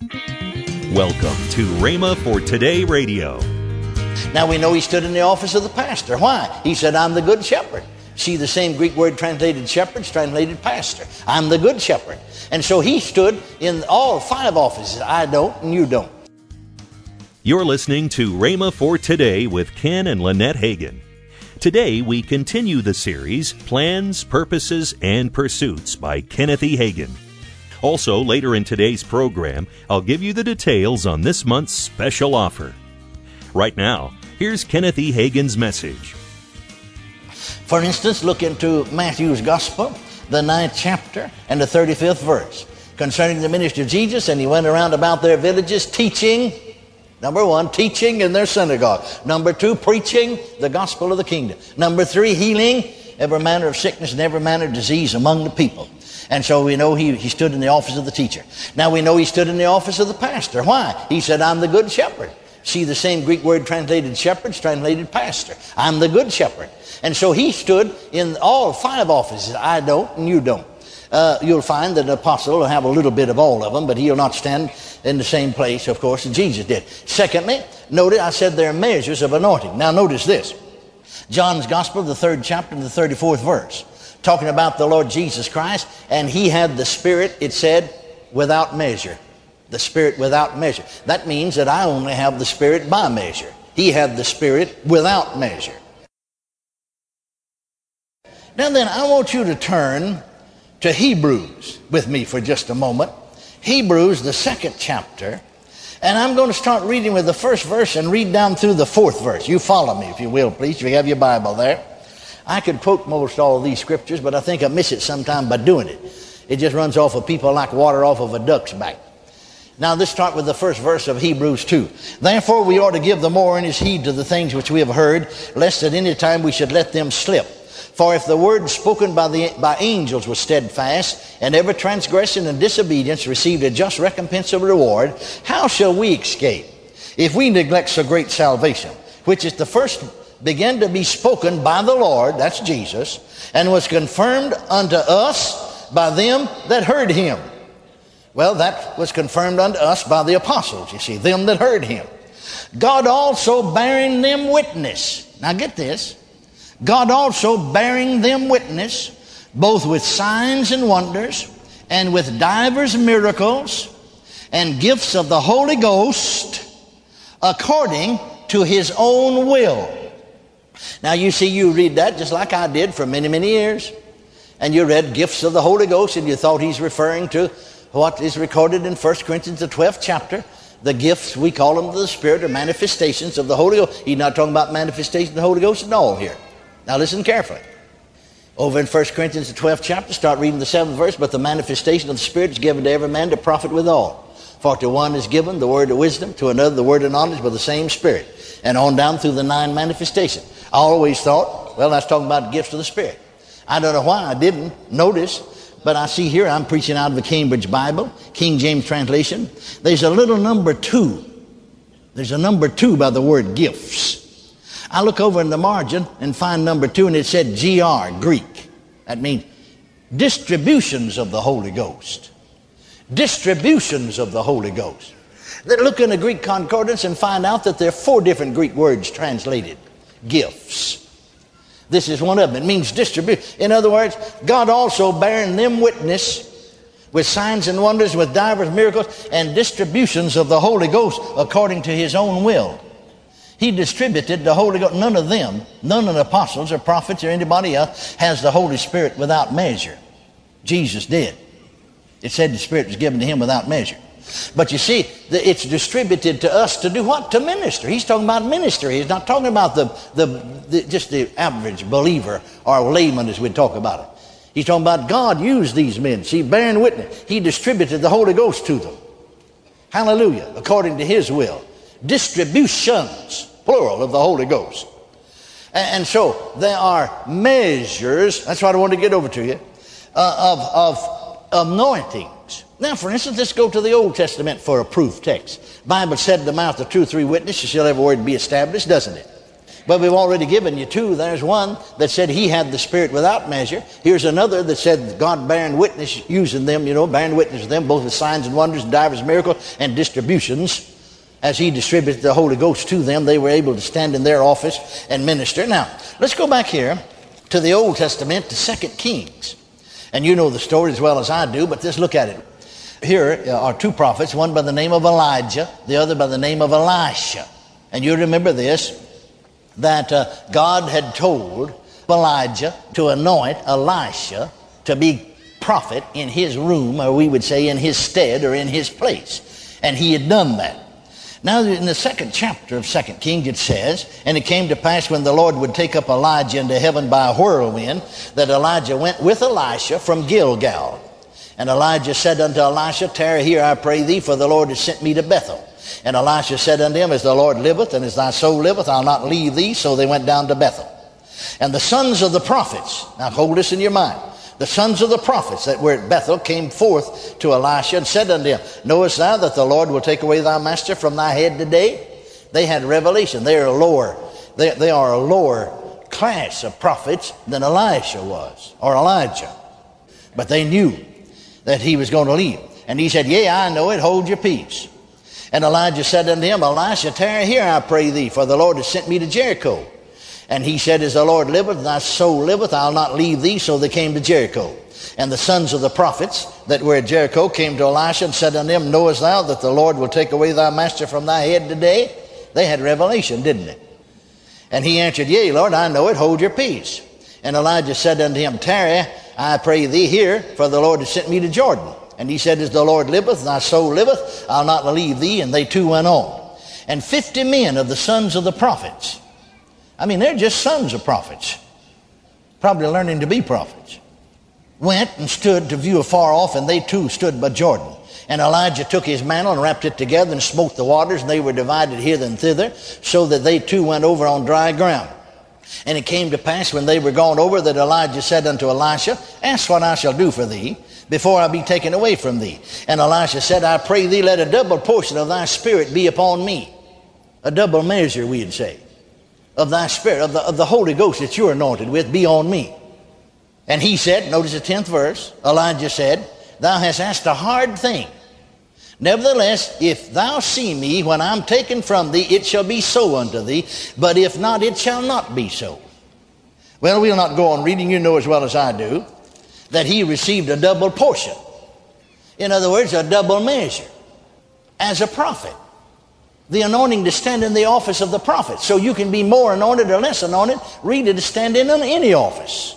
Welcome to Rhema for Today Radio. Now we know he stood in the office of the pastor. Why? He said, I'm the good shepherd. See the same Greek word translated shepherds, translated pastor. I'm the good shepherd. And so he stood in all five offices. I don't, and you don't. You're listening to Rhema for Today with Ken and Lynette Hagin. Today we continue the series Plans, Purposes, and Pursuits by Kenneth E. Hagin. Also, later in today's program, I'll give you the details on this month's special offer. Right now, here's Kenneth E. Hagin's message. For instance, look into Matthew's Gospel, the ninth chapter, and the 35th verse concerning the ministry of Jesus, and he went around about their villages teaching. Number one, teaching in their synagogue. Number two, preaching the gospel of the kingdom. Number three, healing every manner of sickness and every manner of disease among the people. And so we know he, he stood in the office of the teacher. Now we know he stood in the office of the pastor. Why? He said, I'm the good shepherd. See the same Greek word translated shepherds, translated pastor. I'm the good shepherd. And so he stood in all five offices. I don't, and you don't. Uh, you'll find that an apostle will have a little bit of all of them, but he'll not stand in the same place, of course, as Jesus did. Secondly, notice I said there are measures of anointing. Now notice this. John's Gospel, the third chapter, the 34th verse talking about the Lord Jesus Christ, and he had the Spirit, it said, without measure. The Spirit without measure. That means that I only have the Spirit by measure. He had the Spirit without measure. Now then, I want you to turn to Hebrews with me for just a moment. Hebrews, the second chapter. And I'm going to start reading with the first verse and read down through the fourth verse. You follow me, if you will, please, if you have your Bible there. I could quote most all of these scriptures, but I think I miss it sometime by doing it. It just runs off of people like water off of a duck's back. Now let's start with the first verse of Hebrews 2. Therefore we ought to give the more earnest heed to the things which we have heard, lest at any time we should let them slip. For if the word spoken by, the, by angels was steadfast, and every transgression and disobedience received a just recompense of reward, how shall we escape if we neglect so great salvation, which is the first began to be spoken by the Lord, that's Jesus, and was confirmed unto us by them that heard him. Well, that was confirmed unto us by the apostles, you see, them that heard him. God also bearing them witness. Now get this. God also bearing them witness, both with signs and wonders, and with divers miracles, and gifts of the Holy Ghost, according to his own will now you see, you read that just like I did for many, many years. And you read gifts of the Holy Ghost and you thought he's referring to what is recorded in 1 Corinthians, the 12th chapter. The gifts, we call them the Spirit are manifestations of the Holy Ghost. He's not talking about manifestations of the Holy Ghost at all here. Now listen carefully. Over in 1 Corinthians, the 12th chapter, start reading the 7th verse. But the manifestation of the Spirit is given to every man to profit withal. For to one is given the word of wisdom, to another the word of knowledge by the same Spirit. And on down through the nine manifestations. I always thought, well, that's talking about gifts of the Spirit. I don't know why I didn't notice, but I see here I'm preaching out of the Cambridge Bible, King James translation. There's a little number two. There's a number two by the word gifts. I look over in the margin and find number two, and it said GR, Greek. That means distributions of the Holy Ghost. Distributions of the Holy Ghost. Look in the Greek concordance and find out that there are four different Greek words translated gifts. This is one of them. It means distribute. In other words, God also bearing them witness with signs and wonders, with divers miracles, and distributions of the Holy Ghost according to his own will. He distributed the Holy Ghost. None of them, none of the apostles or prophets or anybody else has the Holy Spirit without measure. Jesus did. It said the Spirit was given to him without measure. But you see, it's distributed to us to do what? To minister. He's talking about ministry. He's not talking about the, the, the just the average believer or layman as we talk about it. He's talking about God used these men. See, bearing witness. He distributed the Holy Ghost to them. Hallelujah. According to his will. Distributions, plural, of the Holy Ghost. And, so there are measures, that's what I want to get over to you, uh, of, of anointing now, for instance, let's go to the Old Testament for a proof text. Bible said in the mouth of two or three witnesses shall every word be established, doesn't it? But we've already given you two. There's one that said he had the Spirit without measure. Here's another that said God bearing witness, using them, you know, bearing witness to them, both with signs and wonders, and divers miracles, and distributions. As he distributed the Holy Ghost to them, they were able to stand in their office and minister. Now, let's go back here to the Old Testament, to Second Kings. And you know the story as well as I do, but just look at it. Here are two prophets, one by the name of Elijah, the other by the name of Elisha. And you remember this that uh, God had told Elijah to anoint Elisha to be prophet in his room, or we would say in his stead or in his place. And he had done that. Now, in the second chapter of Second Kings, it says, And it came to pass when the Lord would take up Elijah into heaven by a whirlwind, that Elijah went with Elisha from Gilgal. And Elijah said unto Elisha, Tarry here, I pray thee, for the Lord has sent me to Bethel. And Elisha said unto him, As the Lord liveth, and as thy soul liveth, I'll not leave thee. So they went down to Bethel. And the sons of the prophets, now hold this in your mind. The sons of the prophets that were at Bethel came forth to Elisha and said unto him, Knowest thou that the Lord will take away thy master from thy head today? They had revelation. They are a lower, they, they are a lower class of prophets than Elisha was, or Elijah. But they knew that he was going to leave. And he said, Yea, I know it, hold your peace. And Elijah said unto him, Elisha, tarry here, I pray thee, for the Lord has sent me to Jericho. And he said, As the Lord liveth, thy soul liveth, I'll not leave thee. So they came to Jericho. And the sons of the prophets that were at Jericho came to Elisha and said unto him, Knowest thou that the Lord will take away thy master from thy head today? They had revelation, didn't they? And he answered, Yea, Lord, I know it. Hold your peace. And Elijah said unto him, Tarry, I pray thee here, for the Lord has sent me to Jordan. And he said, As the Lord liveth, thy soul liveth, I'll not leave thee. And they two went on. And fifty men of the sons of the prophets, I mean, they're just sons of prophets, probably learning to be prophets, went and stood to view afar off, and they too stood by Jordan. And Elijah took his mantle and wrapped it together and smote the waters, and they were divided hither and thither, so that they too went over on dry ground. And it came to pass when they were gone over that Elijah said unto Elisha, Ask what I shall do for thee before I be taken away from thee. And Elisha said, I pray thee, let a double portion of thy spirit be upon me. A double measure, we'd say, of thy spirit, of the, of the Holy Ghost that you're anointed with, be on me. And he said, notice the 10th verse, Elijah said, Thou hast asked a hard thing. Nevertheless, if thou see me when I'm taken from thee, it shall be so unto thee. But if not, it shall not be so. Well, we'll not go on reading. You know as well as I do that he received a double portion. In other words, a double measure as a prophet. The anointing to stand in the office of the prophet. So you can be more anointed or less anointed, really to stand in any office.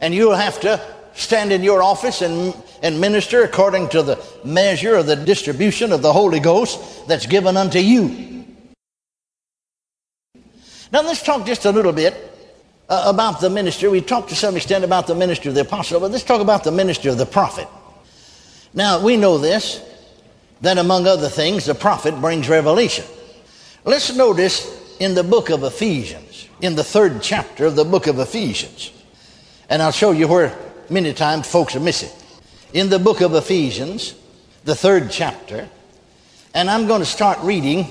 And you'll have to stand in your office and, and minister according to the measure of the distribution of the Holy Ghost that's given unto you. Now let's talk just a little bit uh, about the ministry. We talked to some extent about the ministry of the apostle, but let's talk about the ministry of the prophet. Now, we know this, that among other things, the prophet brings revelation. Let's notice in the book of Ephesians, in the third chapter of the book of Ephesians, and I'll show you where many times folks are missing. In the book of Ephesians, the third chapter, and I'm going to start reading,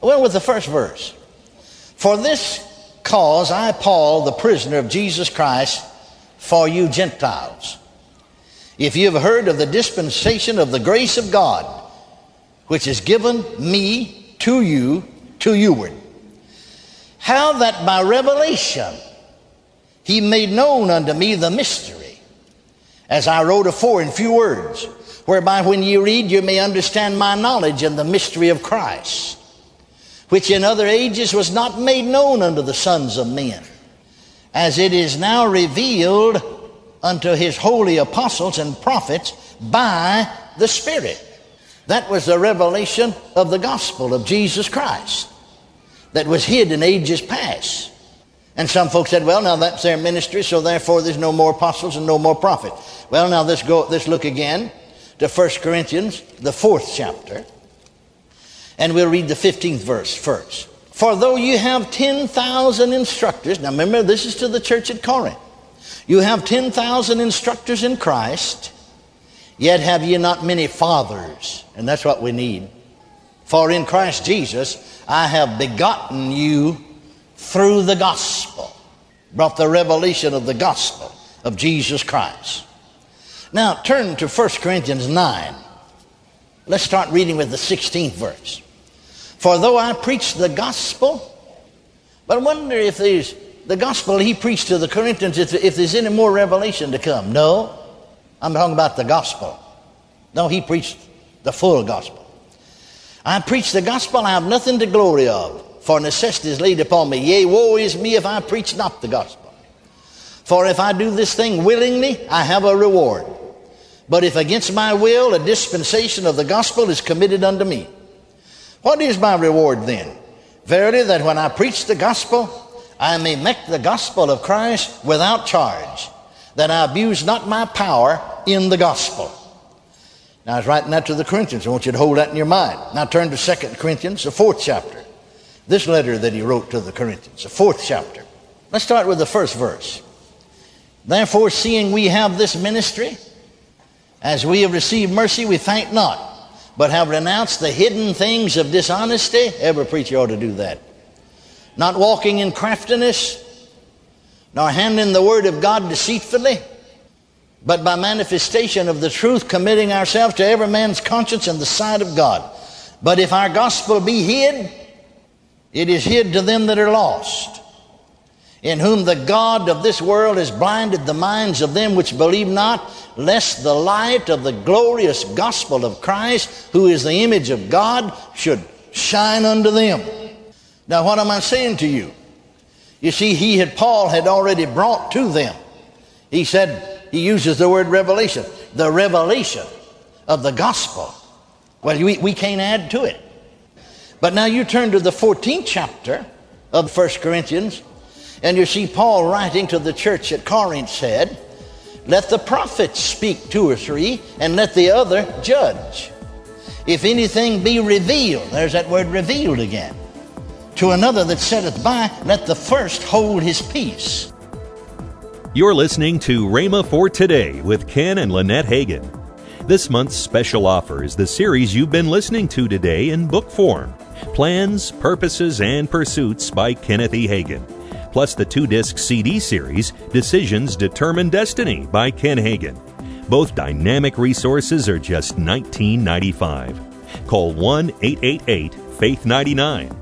well, with the first verse. For this cause I, Paul, the prisoner of Jesus Christ, for you Gentiles. If you have heard of the dispensation of the grace of God, which is given me to you, to youward, how that by revelation he made known unto me the mystery, as I wrote afore in few words, whereby when ye read you may understand my knowledge and the mystery of Christ which in other ages was not made known unto the sons of men, as it is now revealed unto his holy apostles and prophets by the Spirit. That was the revelation of the gospel of Jesus Christ that was hid in ages past. And some folks said, well, now that's their ministry, so therefore there's no more apostles and no more prophets. Well, now let's go, let's look again to 1 Corinthians, the fourth chapter. And we'll read the 15th verse first. For though you have 10,000 instructors, now remember this is to the church at Corinth. You have 10,000 instructors in Christ, yet have ye not many fathers. And that's what we need. For in Christ Jesus I have begotten you through the gospel, brought the revelation of the gospel of Jesus Christ. Now turn to 1 Corinthians 9. Let's start reading with the 16th verse. For though I preach the gospel, but I wonder if there's the gospel he preached to the Corinthians, if, if there's any more revelation to come. No, I'm talking about the gospel. No, he preached the full gospel. I preach the gospel, I have nothing to glory of, for necessity is laid upon me. Yea, woe is me if I preach not the gospel. For if I do this thing willingly, I have a reward. But if against my will, a dispensation of the gospel is committed unto me. What is my reward then? Verily, that when I preach the gospel, I may make the gospel of Christ without charge, that I abuse not my power in the gospel. Now, I was writing that to the Corinthians. I want you to hold that in your mind. Now, turn to 2 Corinthians, the fourth chapter. This letter that he wrote to the Corinthians, the fourth chapter. Let's start with the first verse. Therefore, seeing we have this ministry, as we have received mercy, we thank not, but have renounced the hidden things of dishonesty. Every preacher ought to do that. Not walking in craftiness, nor handling the word of God deceitfully but by manifestation of the truth, committing ourselves to every man's conscience in the sight of God. But if our gospel be hid, it is hid to them that are lost, in whom the God of this world has blinded the minds of them which believe not, lest the light of the glorious gospel of Christ, who is the image of God, should shine unto them. Now, what am I saying to you? You see, he had, Paul had already brought to them. He said, he uses the word revelation. The revelation of the gospel. Well, we, we can't add to it. But now you turn to the 14th chapter of 1 Corinthians, and you see Paul writing to the church at Corinth said, Let the prophets speak two or three, and let the other judge. If anything be revealed, there's that word revealed again, to another that sitteth by, let the first hold his peace. You're listening to Rhema for Today with Ken and Lynette Hagin. This month's special offer is the series you've been listening to today in book form Plans, Purposes, and Pursuits by Kenneth E. Hagin, plus the two disc CD series Decisions Determine Destiny by Ken Hagin. Both dynamic resources are just $19.95. Call 1 888 Faith 99.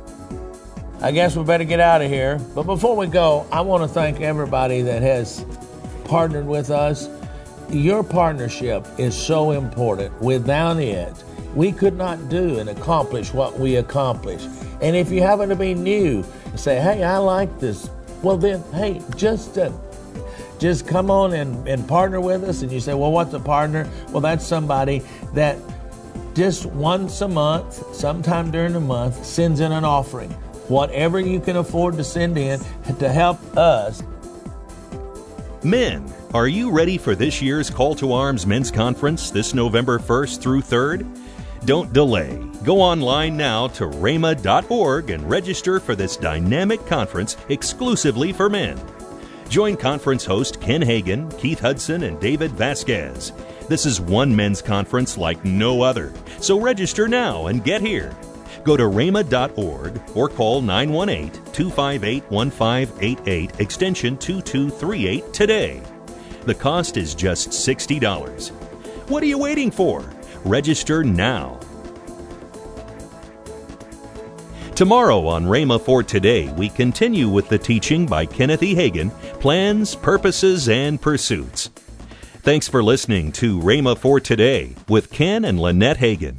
I guess we better get out of here. But before we go, I want to thank everybody that has partnered with us. Your partnership is so important. Without it, we could not do and accomplish what we accomplish. And if you happen to be new, and say, hey, I like this. Well, then, hey, just uh, just come on and, and partner with us. And you say, well, what's a partner? Well, that's somebody that just once a month, sometime during the month, sends in an offering whatever you can afford to send in to help us. Men, are you ready for this year's Call to Arms Men's Conference this November 1st through 3rd? Don't delay. Go online now to rhema.org and register for this dynamic conference exclusively for men. Join conference host Ken Hagin, Keith Hudson, and David Vasquez. This is one men's conference like no other, so register now and get here. Go to rhema.org or call 918 258 1588 extension 2238 today. The cost is just $60. What are you waiting for? Register now. Tomorrow on Rhema for Today, we continue with the teaching by Kenneth E. Hagin Plans, Purposes, and Pursuits. Thanks for listening to Rhema for Today with Ken and Lynette Hagin.